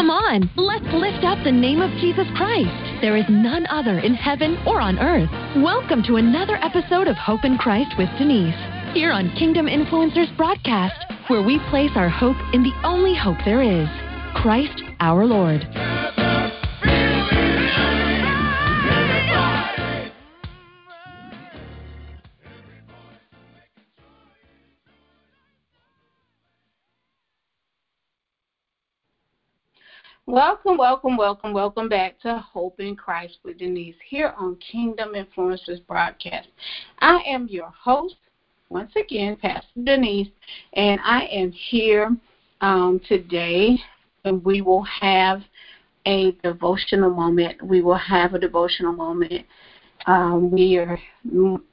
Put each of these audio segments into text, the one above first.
Come on, let's lift up the name of Jesus Christ. There is none other in heaven or on earth. Welcome to another episode of Hope in Christ with Denise, here on Kingdom Influencers Broadcast, where we place our hope in the only hope there is Christ our Lord. Welcome, welcome, welcome, welcome back to Hope in Christ with Denise here on Kingdom Influencers Broadcast. I am your host, once again, Pastor Denise, and I am here um, today, and we will have a devotional moment. We will have a devotional moment. Um, we are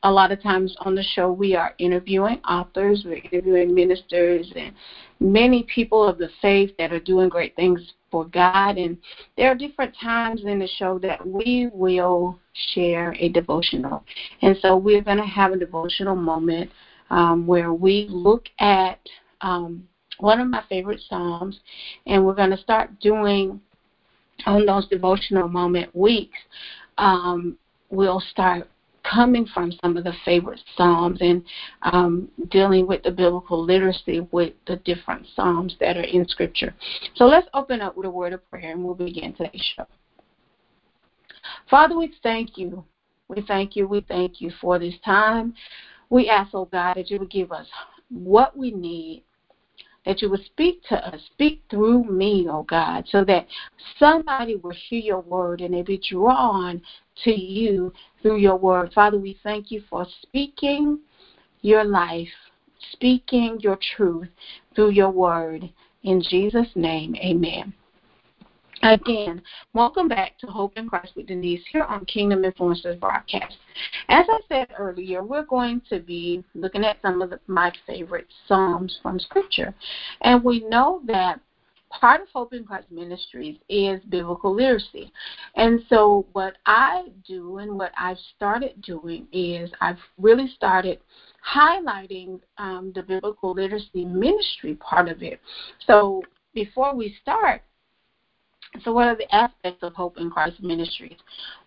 a lot of times on the show. We are interviewing authors, we're interviewing ministers, and many people of the faith that are doing great things for God. And there are different times in the show that we will share a devotional. And so we're going to have a devotional moment um, where we look at um, one of my favorite Psalms, and we're going to start doing on those devotional moment weeks. Um, we'll start coming from some of the favorite Psalms and um, dealing with the biblical literacy with the different Psalms that are in Scripture. So let's open up with a word of prayer and we'll begin today's show. Father, we thank you. We thank you. We thank you for this time. We ask, oh God, that you would give us what we need that you would speak to us, speak through me, oh God, so that somebody will hear your word and they be drawn to you through your word. Father, we thank you for speaking your life, speaking your truth through your word. In Jesus' name, amen. Again, welcome back to Hope in Christ with Denise here on Kingdom Influencers broadcast. As I said earlier, we're going to be looking at some of the, my favorite Psalms from Scripture. And we know that part of Hope in Christ Ministries is biblical literacy. And so, what I do and what I've started doing is I've really started highlighting um, the biblical literacy ministry part of it. So, before we start, so, what are the aspects of Hope in Christ Ministries?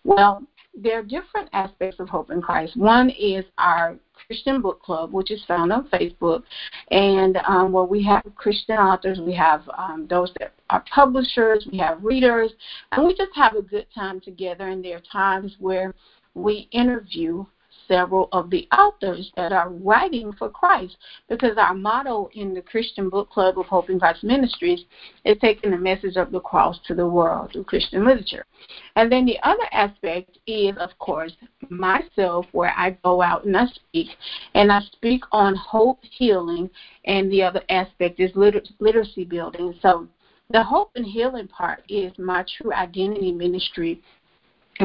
Well, there are different aspects of Hope in Christ. One is our Christian Book Club, which is found on Facebook, and um, where we have Christian authors, we have um, those that are publishers, we have readers, and we just have a good time together. And there are times where we interview several of the authors that are writing for Christ because our motto in the Christian Book Club of Hope in Christ Ministries is taking the message of the cross to the world through Christian literature. And then the other aspect is, of course, myself, where I go out and I speak, and I speak on hope, healing, and the other aspect is liter- literacy building. So the hope and healing part is my true identity ministry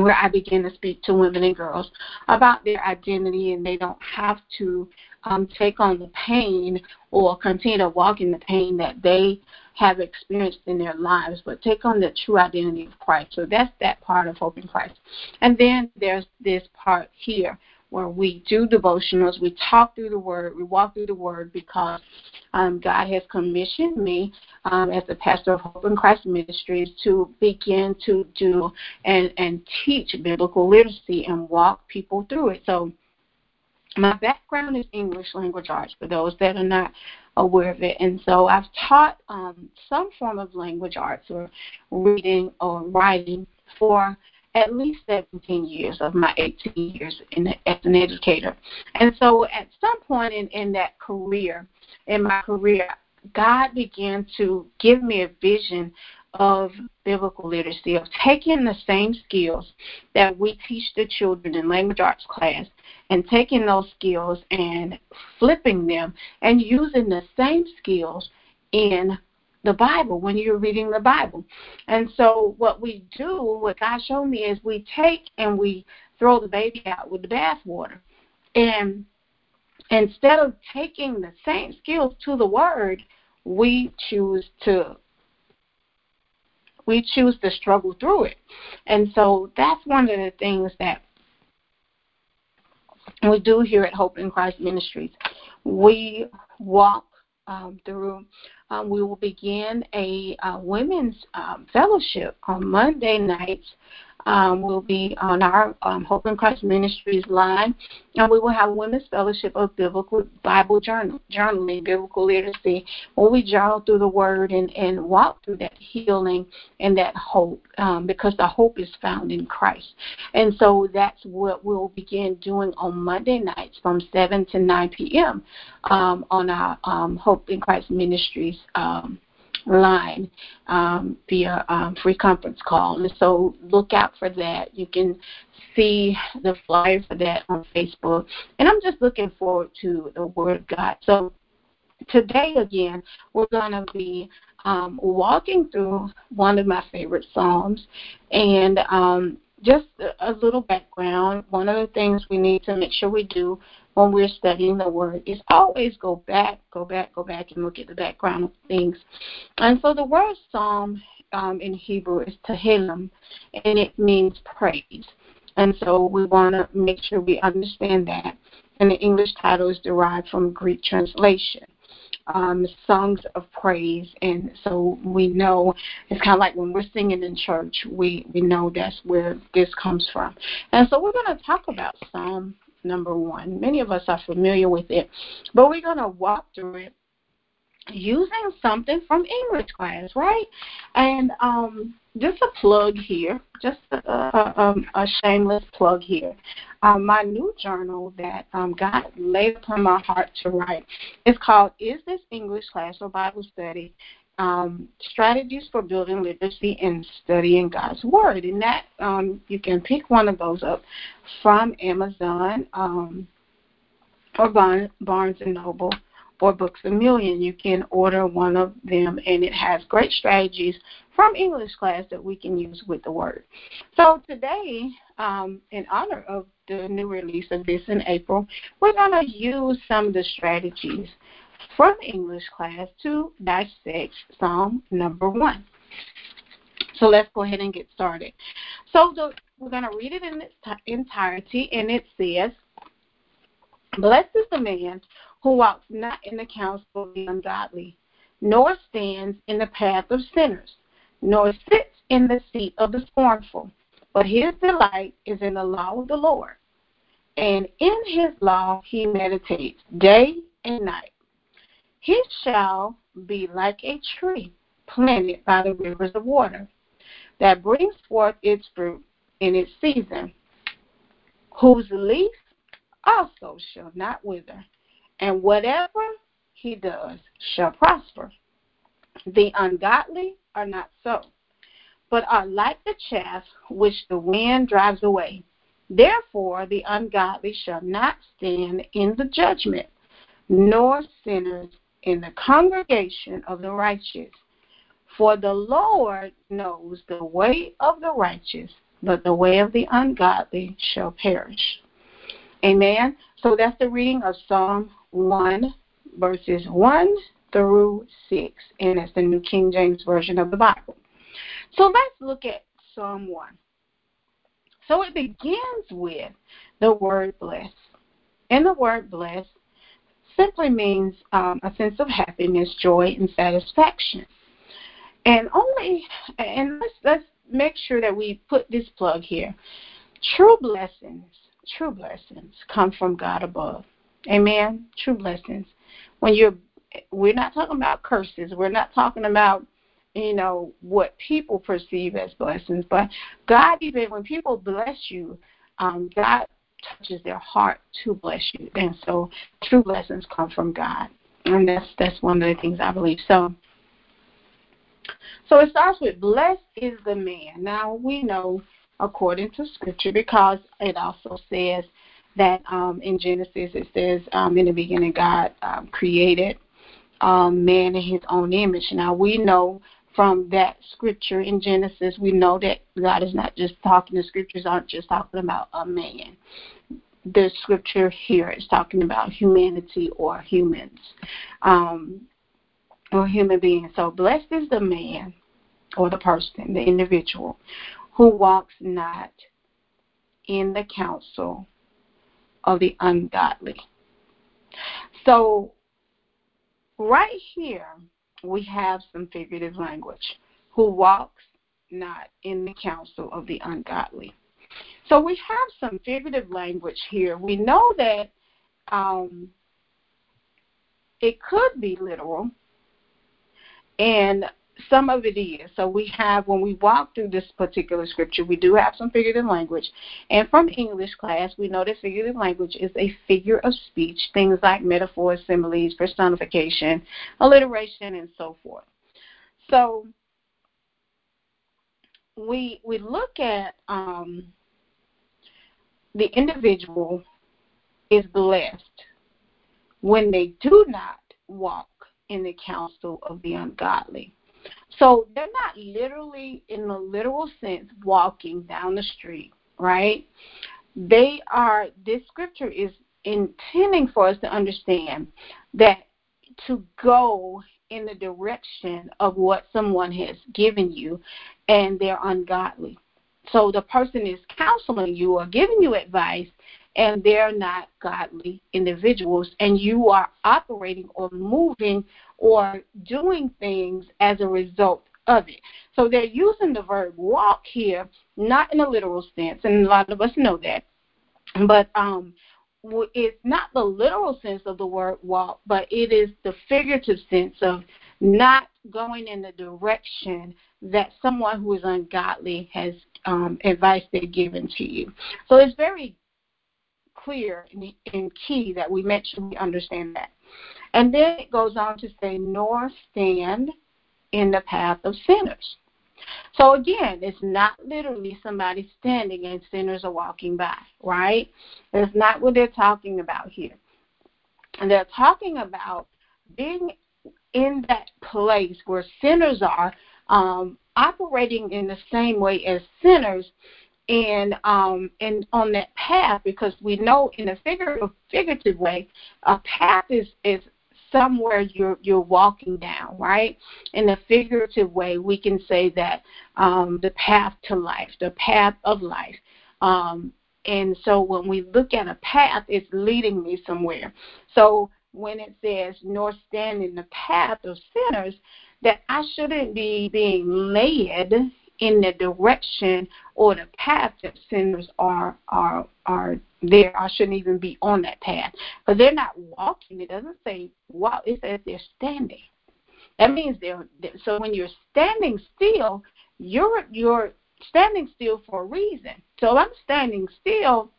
where I begin to speak to women and girls about their identity and they don't have to um, take on the pain or continue to walk in the pain that they have experienced in their lives, but take on the true identity of Christ. So that's that part of Hope in Christ. And then there's this part here where we do devotionals, we talk through the Word, we walk through the Word because um, God has commissioned me um, as the pastor of Hope in Christ Ministries to begin to do and, and teach biblical literacy and walk people through it. So my background is English language arts for those that are not aware of it. And so I've taught um, some form of language arts or reading or writing for at least 17 years of my 18 years in, as an educator. And so at some point in, in that career, in my career, God began to give me a vision of biblical literacy, of taking the same skills that we teach the children in language arts class and taking those skills and flipping them and using the same skills in the Bible when you're reading the Bible. And so what we do, what God showed me is we take and we throw the baby out with the bathwater. And instead of taking the same skills to the word, we choose to we choose to struggle through it. And so that's one of the things that we do here at Hope in Christ Ministries. We walk um, through, um, we will begin a uh, women's um, fellowship on Monday nights um, will be on our um, Hope in Christ Ministries line, and we will have Women's Fellowship of Biblical Bible Journal, Journaling, Biblical Literacy, where we journal through the Word and, and walk through that healing and that hope, um, because the hope is found in Christ. And so that's what we'll begin doing on Monday nights from 7 to 9 p.m. Um, on our um, Hope in Christ Ministries um, line um, via um, free conference call. And so look out for that. You can see the flyer for that on Facebook. And I'm just looking forward to the Word of God. So today, again, we're going to be um, walking through one of my favorite Psalms. And um, just a, a little background. One of the things we need to make sure we do when we're studying the word is always go back, go back, go back, and look at the background of things. And so the word psalm um, in Hebrew is tehillim, and it means praise. And so we want to make sure we understand that. And the English title is derived from Greek translation. Um, songs of praise, and so we know it's kind of like when we're singing in church, we we know that's where this comes from. And so we're going to talk about Psalm number one. Many of us are familiar with it, but we're going to walk through it using something from English class, right? And um, just a plug here, just a, a, um, a shameless plug here. Um, my new journal that um, God laid upon my heart to write is called Is This English Class or Bible Study? Um, strategies for building literacy and studying God's Word. And that um, you can pick one of those up from Amazon um, or Barnes and Noble or Books a Million. You can order one of them, and it has great strategies from English class that we can use with the Word. So today, um, in honor of the new release of this in April, we're going to use some of the strategies from English class to dissect Psalm number one. So let's go ahead and get started. So the, we're going to read it in its entirety, and it says, Blessed is the man who walks not in the counsel of the ungodly, nor stands in the path of sinners, nor sits in the seat of the scornful. But his delight is in the law of the Lord, and in his law he meditates day and night. He shall be like a tree planted by the rivers of water that brings forth its fruit in its season, whose leaf also shall not wither, and whatever he does shall prosper. The ungodly are not so, but are like the chaff which the wind drives away. Therefore, the ungodly shall not stand in the judgment, nor sinners in the congregation of the righteous. For the Lord knows the way of the righteous, but the way of the ungodly shall perish. Amen. So that's the reading of Psalm 1, verses 1 through 6, and it's the New King James Version of the Bible. So let's look at Psalm 1. So it begins with the word bless. And the word bless simply means um, a sense of happiness, joy, and satisfaction. And only, and let's, let's make sure that we put this plug here. True blessings, true blessings come from God above. Amen. True blessings. When you're, we're not talking about curses. We're not talking about, you know, what people perceive as blessings. But God, even when people bless you, um, God touches their heart to bless you. And so true blessings come from God. And that's that's one of the things I believe. So so it starts with blessed is the man. Now we know according to scripture because it also says that um, in Genesis it says um, in the beginning God um, created um, man in his own image. Now we know from that scripture in Genesis, we know that God is not just talking, the scriptures aren't just talking about a man. The scripture here is talking about humanity or humans um, or human beings. So, blessed is the man or the person, the individual, who walks not in the counsel of the ungodly. So, right here we have some figurative language. Who walks not in the counsel of the ungodly. So we have some figurative language here. We know that um, it could be literal, and some of it is. So we have, when we walk through this particular scripture, we do have some figurative language. And from English class, we know that figurative language is a figure of speech, things like metaphors, similes, personification, alliteration, and so forth. So we we look at um, the individual is blessed when they do not walk in the counsel of the ungodly. So they're not literally, in the literal sense, walking down the street, right? They are, this scripture is intending for us to understand that to go in the direction of what someone has given you and they're ungodly. So the person is counseling you or giving you advice and they're not godly individuals and you are operating or moving or doing things as a result of it. So they're using the verb walk here, not in a literal sense, and a lot of us know that. But um, it's not the literal sense of the word walk, but it is the figurative sense of not going in the direction that someone who is ungodly has um, advice they've given to you. So it's very clear and key that we make sure we understand that. And then it goes on to say, nor stand in the path of sinners. So again, it's not literally somebody standing and sinners are walking by, right? That's not what they're talking about here. And they're talking about being in that place where sinners are, um, operating in the same way as sinners, and um and on that path because we know in a figurative figurative way a path is is somewhere you're you're walking down right? In a figurative way we can say that um the path to life the path of life. Um and so when we look at a path it's leading me somewhere. So when it says nor stand in the path of sinners that i shouldn't be being led in the direction or the path that sinners are are are there. I shouldn't even be on that path. But they're not walking. It doesn't say walk. It says they're standing. That means they're so when you're standing still, you're you're standing still for a reason. So I'm standing still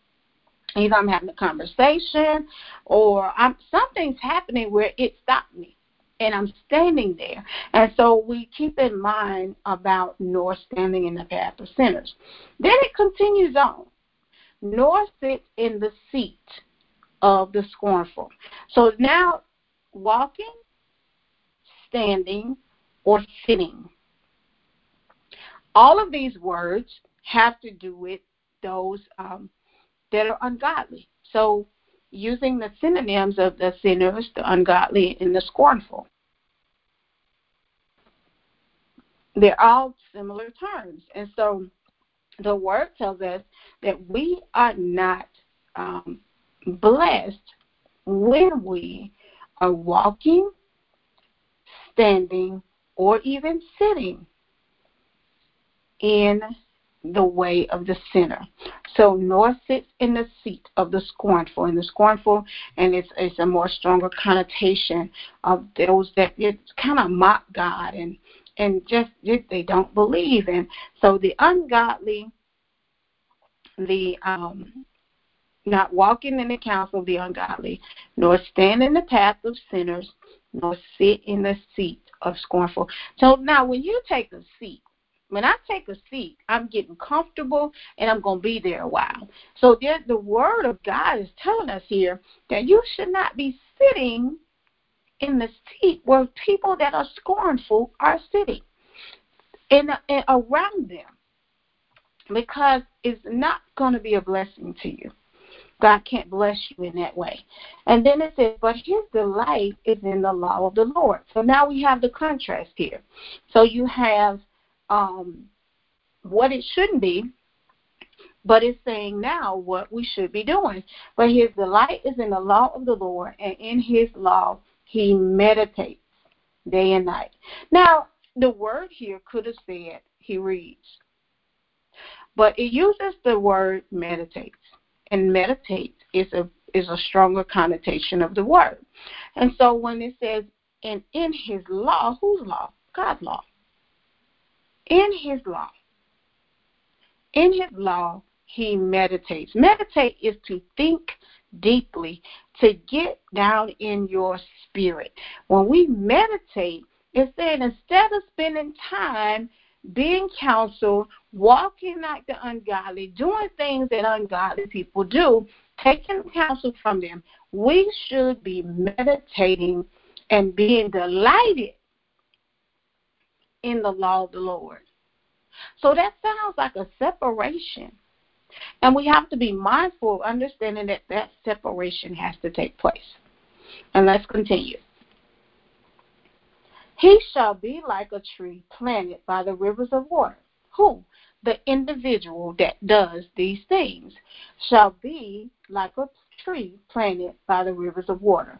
either I'm having a conversation or I'm something's happening where it stopped me and I'm standing there. And so we keep in mind about nor standing in the path of sinners. Then it continues on. Nor sit in the seat of the scornful. So now walking, standing, or sitting. All of these words have to do with those um, that are ungodly. So using the synonyms of the sinners, the ungodly, and the scornful. They're all similar terms. And so the word tells us that we are not um, blessed when we are walking, standing, or even sitting in the way of the sinner. So nor sits in the seat of the scornful. And the scornful, and it's it's a more stronger connotation of those that it's kind of mock God and and just, just they don't believe. And so the ungodly, the um, not walking in the counsel of the ungodly, nor stand in the path of sinners, nor sit in the seat of scornful. So now, when you take a seat, when I take a seat, I'm getting comfortable and I'm going to be there a while. So there, the Word of God is telling us here that you should not be sitting in the seat where people that are scornful are sitting and, and around them because it's not going to be a blessing to you. God can't bless you in that way. And then it says, but his delight is in the law of the Lord. So now we have the contrast here. So you have um, what it shouldn't be, but it's saying now what we should be doing. But his delight is in the law of the Lord, and in his law he meditates day and night. Now, the word here could have said he reads, but it uses the word meditates, and meditate is a is a stronger connotation of the word. And so when it says, and in his law, whose law? God's law. In his law. In his law, he meditates. Meditate is to think deeply, to get down in your spirit. When we meditate, it's saying instead of spending time being counseled, walking like the ungodly, doing things that ungodly people do, taking counsel from them, we should be meditating and being delighted in the law of the Lord. So that sounds like a separation. And we have to be mindful of understanding that that separation has to take place. And let's continue. He shall be like a tree planted by the rivers of water. Who? The individual that does these things shall be like a tree planted by the rivers of water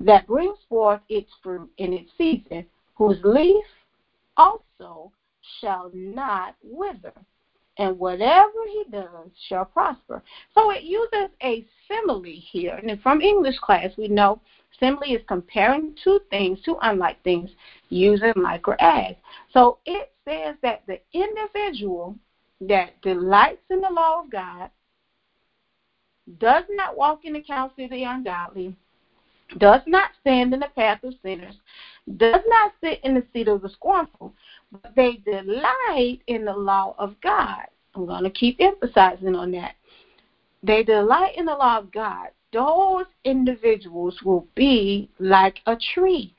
that brings forth its fruit in its season, whose leaf also shall not wither, and whatever he does shall prosper. So it uses a simile here. And from English class, we know simile is comparing two things, two unlike things, using like or as. So it says that the individual that delights in the law of God, does not walk in the counsel of the ungodly, does not stand in the path of sinners, does not sit in the seat of the scornful, but they delight in the law of God. I'm going to keep emphasizing on that. They delight in the law of God. Those individuals will be like a tree.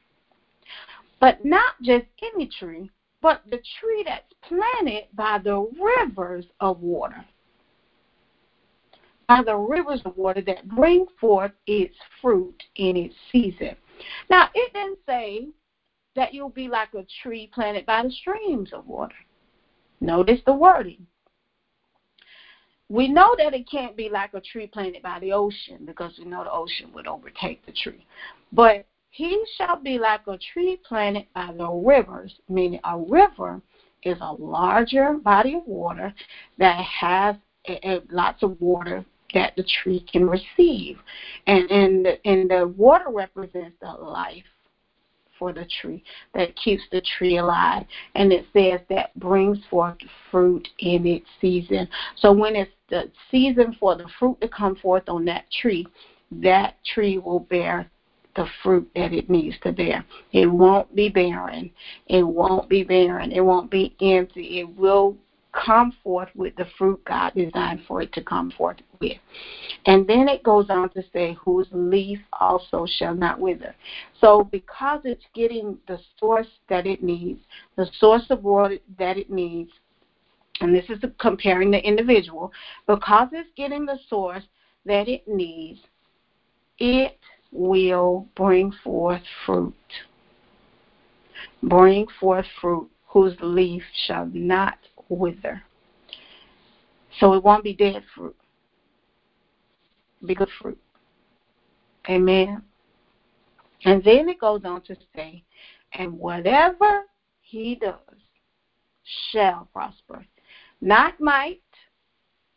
But not just any tree, but the tree that's planted by the rivers of water. By the rivers of water that bring forth its fruit in its season. Now, it didn't say that you'll be like a tree planted by the streams of water. Notice the wording. We know that it can't be like a tree planted by the ocean because we know the ocean would overtake the tree. But he shall be like a tree planted by the rivers, meaning a river is a larger body of water that has a, a, lots of water that the tree can receive. And, and, the, and the water represents the life for the tree, that keeps the tree alive. And it says that brings forth fruit in its season. So when it's the season for the fruit to come forth on that tree, that tree will bear the fruit that it needs to bear. It won't be barren. It won't be barren. It won't be empty. It will come forth with the fruit God designed for it to come forth with. And then it goes on to say, whose leaf also shall not wither. So because it's getting the source that it needs, the source of water that it needs, and this is comparing the individual, because it's getting the source that it needs, it will bring forth fruit. Bring forth fruit whose leaf shall not wither. So it won't be dead fruit. Be good fruit. Amen. And then it goes on to say, and whatever he does shall prosper. Not might,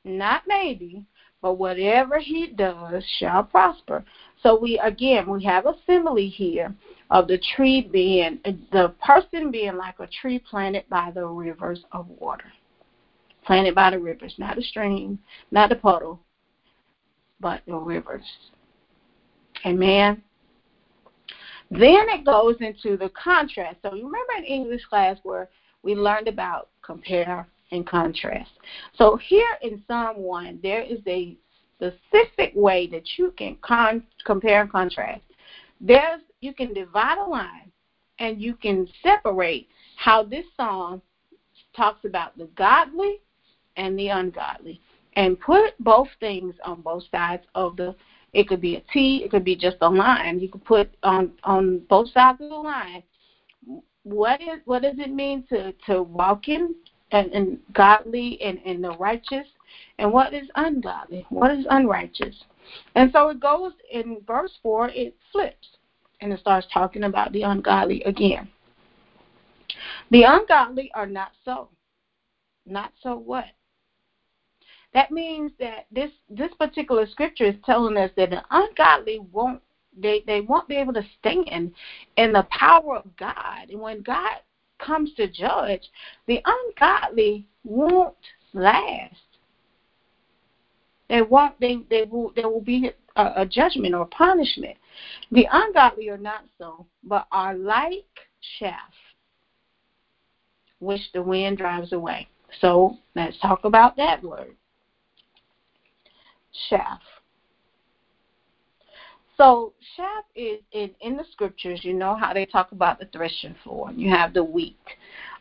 not maybe, but whatever he does shall prosper. So we again we have a simile here of the tree being the person being like a tree planted by the rivers of water. Planted by the rivers, not a stream, not a puddle, but the rivers. Amen. Then it goes into the contrast. So you remember in English class where we learned about compare and contrast. So here in Psalm 1, there is a specific way that you can con- compare and contrast. There's you can divide a line and you can separate how this psalm talks about the godly and the ungodly and put both things on both sides of the it could be a T, it could be just a line. You could put on on both sides of the line. What is what does it mean to to walk in and, and godly and, and the righteous? And what is ungodly? What is unrighteous? And so it goes in verse 4 it flips and it starts talking about the ungodly again. The ungodly are not so. Not so what? That means that this this particular scripture is telling us that the ungodly won't they, they won't be able to stand in the power of God. And when God comes to judge, the ungodly won't last. They won't. They they will. There will be a, a judgment or punishment. The ungodly are not so, but are like chaff, which the wind drives away. So let's talk about that word, chaff. So chaff is in, in the scriptures. You know how they talk about the threshing floor. You have the wheat,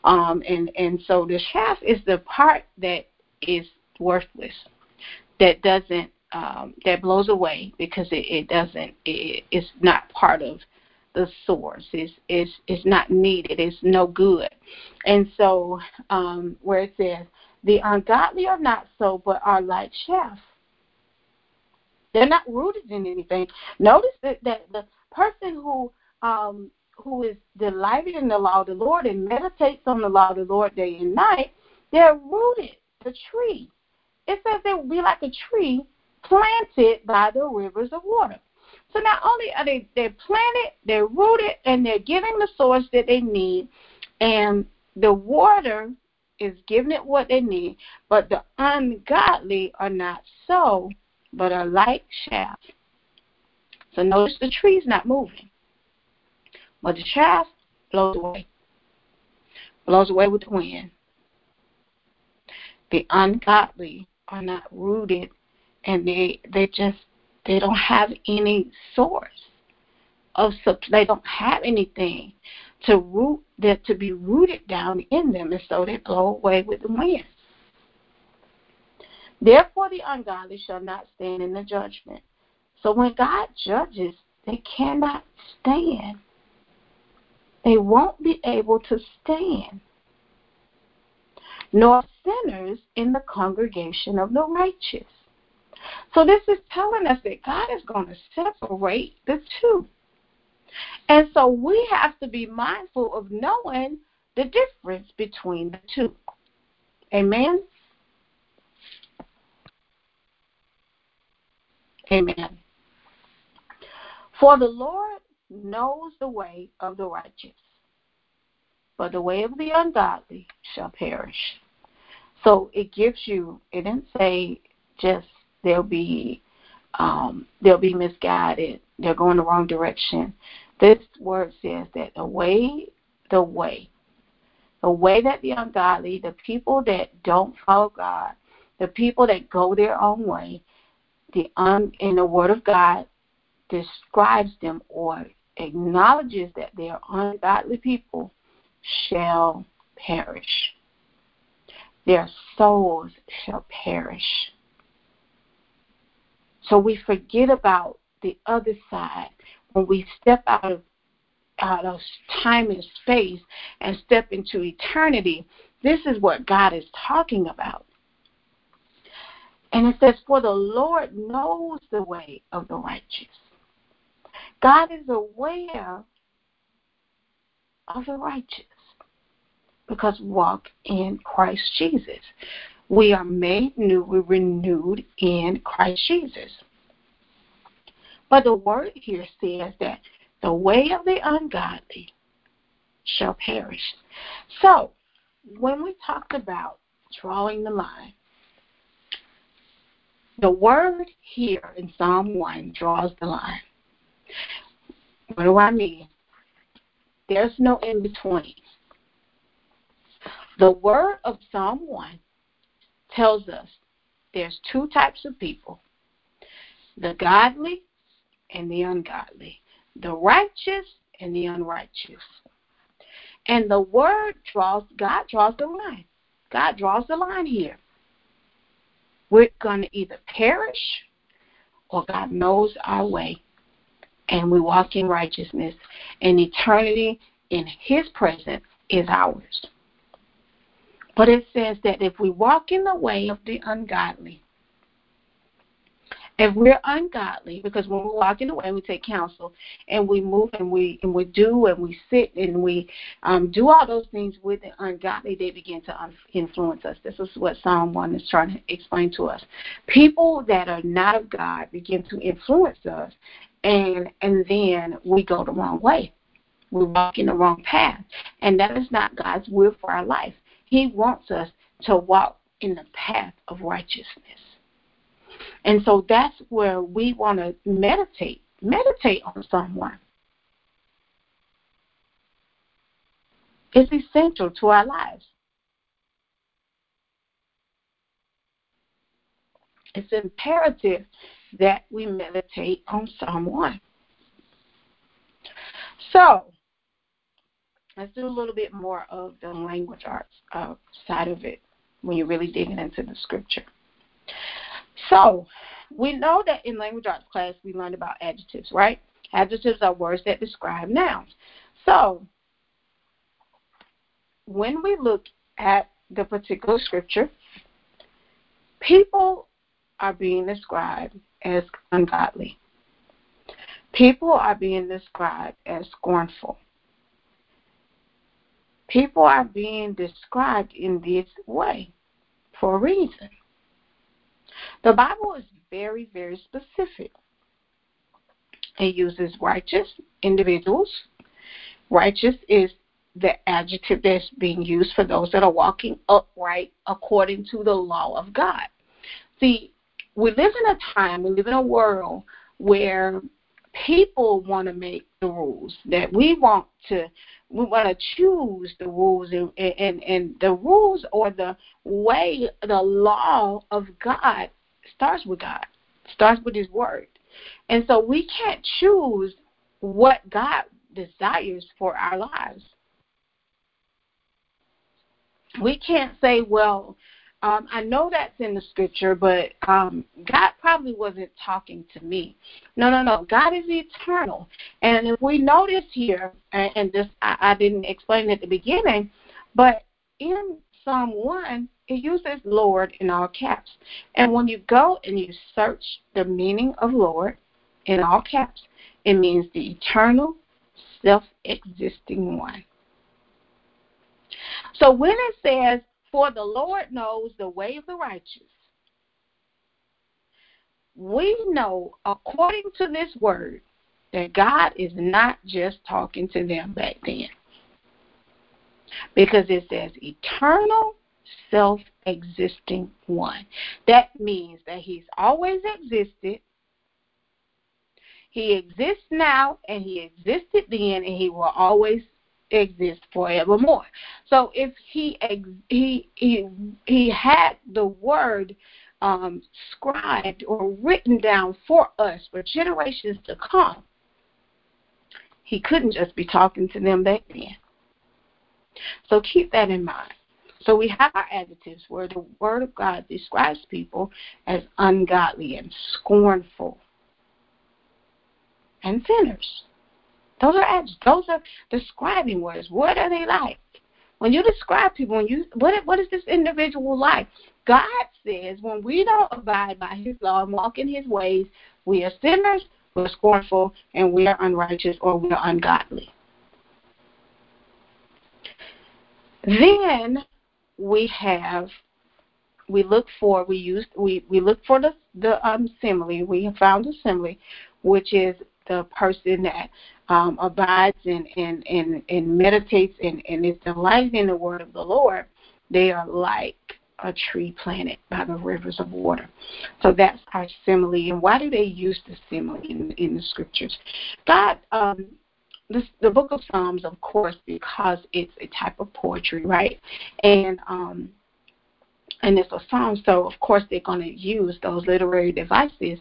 um, and and so the chaff is the part that is worthless, that doesn't um, that blows away because it, it doesn't it, it's not part of the source. It's it's it's not needed. It's no good, and so um, where it says the ungodly are not so, but are like chaff they're not rooted in anything. Notice that, that the person who um, who is delighted in the law of the Lord and meditates on the law of the Lord day and night, they're rooted, the tree. It says they will be like a tree planted by the rivers of water. So not only are they they're planted, they're rooted, and they're getting the source that they need, and the water is giving it what they need, but the ungodly are not so but are like chaff. So notice the tree's not moving, but the chaff blows away, blows away with the wind. The ungodly are not rooted, and they they just they don't have any source of they don't have anything to root that to be rooted down in them, and so they blow away with the wind. Therefore, the ungodly shall not stand in the judgment. So when God judges, they cannot stand. They won't be able to stand. Nor sinners in the congregation of the righteous. So this is telling us that God is going to separate the two. And so we have to be mindful of knowing the difference between the two. Amen. Amen. For the Lord knows the way of the righteous, but the way of the ungodly shall perish. So it gives you, it didn't say just they'll be um, they'll be misguided, they're going the wrong direction. This word says that the way, the way, the way that the ungodly, the people that don't follow God, the people that go their own way, the un, in the Word of God describes them or acknowledges that they are ungodly people shall perish. Their souls shall perish. So we forget about the other side when we step out of out of time and space and step into eternity. This is what God is talking about. And it says, For the Lord knows the way of the righteous. God is aware of the righteous because walk in Christ Jesus. We are made new, we're renewed in Christ Jesus. But the word here says that the way of the ungodly shall perish. So, when we talked about drawing the line, the word here in Psalm 1 draws the line. What do I mean? There's no in between. The word of Psalm 1 tells us there's two types of people the godly and the ungodly, the righteous and the unrighteous. And the word draws, God draws the line. God draws the line here. We're going to either perish or God knows our way and we walk in righteousness, and eternity in His presence is ours. But it says that if we walk in the way of the ungodly, if we're ungodly, because when we're walking way, we take counsel and we move and we and we do and we sit and we um, do all those things with the ungodly, they begin to influence us. This is what Psalm one is trying to explain to us. People that are not of God begin to influence us, and and then we go the wrong way. We walk in the wrong path, and that is not God's will for our life. He wants us to walk in the path of righteousness. And so that's where we want to meditate. Meditate on someone. It's essential to our lives. It's imperative that we meditate on someone. So, let's do a little bit more of the language arts uh, side of it when you're really digging into the scripture. So, we know that in language arts class we learned about adjectives, right? Adjectives are words that describe nouns. So, when we look at the particular scripture, people are being described as ungodly. People are being described as scornful. People are being described in this way for a reason. The Bible is very, very specific. It uses righteous individuals. Righteous is the adjective that's being used for those that are walking upright according to the law of God. See, we live in a time, we live in a world where people want to make the rules that we want to we want to choose the rules and, and and the rules or the way the law of god starts with god starts with his word. And so we can't choose what god desires for our lives. We can't say well um, I know that's in the scripture, but um, God probably wasn't talking to me. No, no, no. God is eternal. And if we notice here, and, and this I, I didn't explain at the beginning, but in Psalm 1, it uses Lord in all caps. And when you go and you search the meaning of Lord in all caps, it means the eternal, self existing one. So when it says for the Lord knows the way of the righteous. We know, according to this word, that God is not just talking to them back then. Because it says eternal, self existing one. That means that He's always existed. He exists now, and He existed then, and He will always exist forevermore. So if he he he he had the word um, scribed or written down for us for generations to come, he couldn't just be talking to them back then. So keep that in mind. So we have our adjectives where the word of God describes people as ungodly and scornful and sinners. Those are those are describing words. What are they like? When you describe people, when you what what is this individual like? God says when we don't abide by His law and walk in His ways, we are sinners, we're scornful, and we are unrighteous or we are ungodly. Then we have we look for we use we we look for the the um, simile. We have found the simile, which is the person that um, abides and, and, and, and meditates and, and is delighted in the word of the Lord, they are like a tree planted by the rivers of water. So that's our simile. And why do they use the simile in, in the scriptures? God, um, this, the book of Psalms, of course, because it's a type of poetry, right? And um, and it's a psalm, so of course they're going to use those literary devices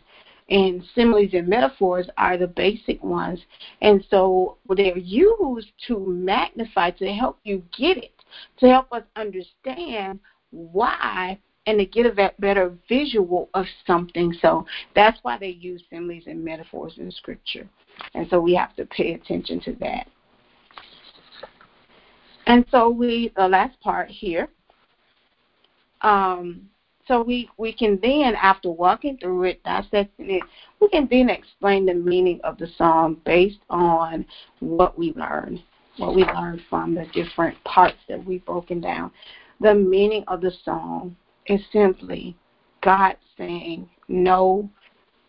and similes and metaphors are the basic ones. And so they're used to magnify, to help you get it, to help us understand why and to get a better visual of something. So that's why they use similes and metaphors in Scripture. And so we have to pay attention to that. And so we, the last part here, um, so we we can then after walking through it dissecting it we can then explain the meaning of the psalm based on what we learned what we learned from the different parts that we've broken down. The meaning of the psalm is simply god saying know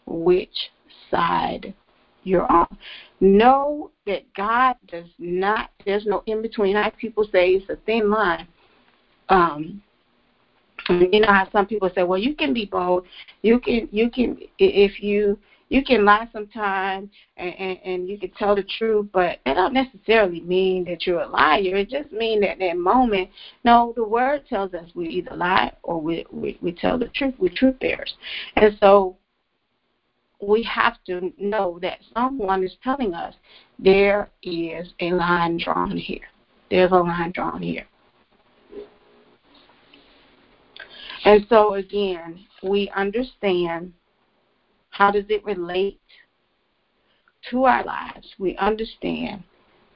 which side you're on. Know that god does not there's no in between like people say it's a thin line. Um you know how some people say, well, you can be bold. You can, you can, if you, you can lie sometimes and, and, and you can tell the truth, but that don't necessarily mean that you're a liar. It just means that that moment, no, the word tells us we either lie or we, we, we tell the truth. We're truth bearers. And so we have to know that someone is telling us there is a line drawn here. There's a line drawn here. And so again, we understand how does it relate to our lives. We understand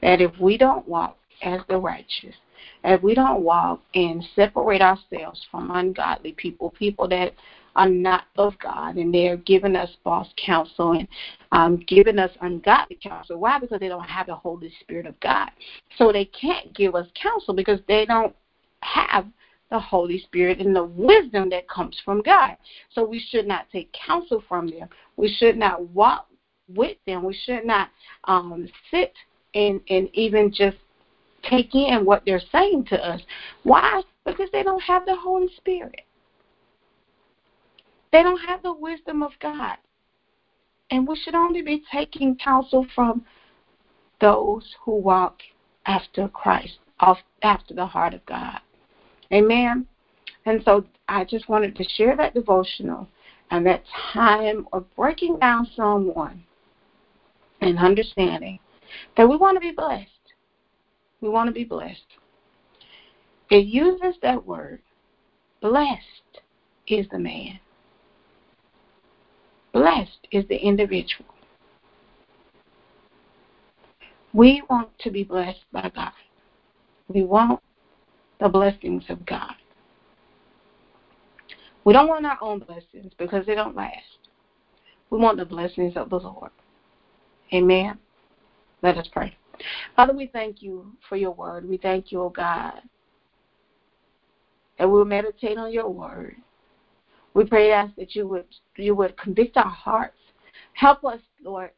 that if we don't walk as the righteous, if we don't walk and separate ourselves from ungodly people, people that are not of God, and they're giving us false counsel and um, giving us ungodly counsel. Why? Because they don't have the Holy Spirit of God. So they can't give us counsel because they don't have the Holy Spirit and the wisdom that comes from God. So we should not take counsel from them. We should not walk with them. We should not um, sit and, and even just take in what they're saying to us. Why? Because they don't have the Holy Spirit. They don't have the wisdom of God. And we should only be taking counsel from those who walk after Christ, after the heart of God. Amen. And so I just wanted to share that devotional and that time of breaking down 1 and understanding that we want to be blessed. We want to be blessed. It uses that word. Blessed is the man. Blessed is the individual. We want to be blessed by God. We want the blessings of God. We don't want our own blessings because they don't last. We want the blessings of the Lord. Amen. Let us pray. Father, we thank you for your word. We thank you, O oh God, that we'll meditate on your word. We pray ask that you would you would convict our hearts. Help us, Lord,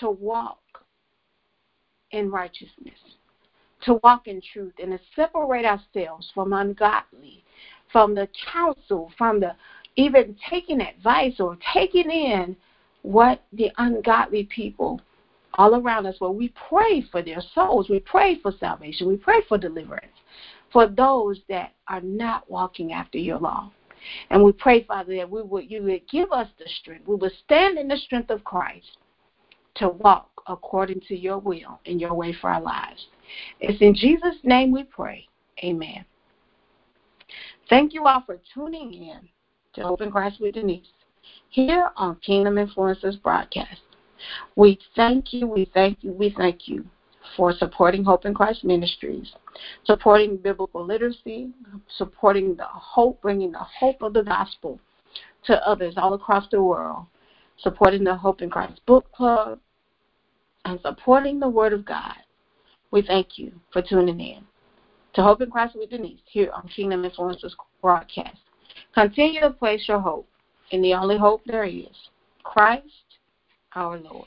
to walk in righteousness to walk in truth and to separate ourselves from ungodly, from the counsel, from the even taking advice or taking in what the ungodly people all around us, well, we pray for their souls. We pray for salvation. We pray for deliverance for those that are not walking after your law. And we pray, Father, that we would you would give us the strength. We would stand in the strength of Christ to walk according to your will and your way for our lives. It's in Jesus' name we pray. Amen. Thank you all for tuning in to Hope in Christ with Denise here on Kingdom Influencers broadcast. We thank you, we thank you, we thank you for supporting Hope in Christ Ministries, supporting biblical literacy, supporting the hope, bringing the hope of the gospel to others all across the world, supporting the Hope in Christ Book Club, and supporting the Word of God. We thank you for tuning in to Hope in Christ with Denise here on Kingdom Influencers broadcast. Continue to place your hope in the only hope there is Christ our Lord.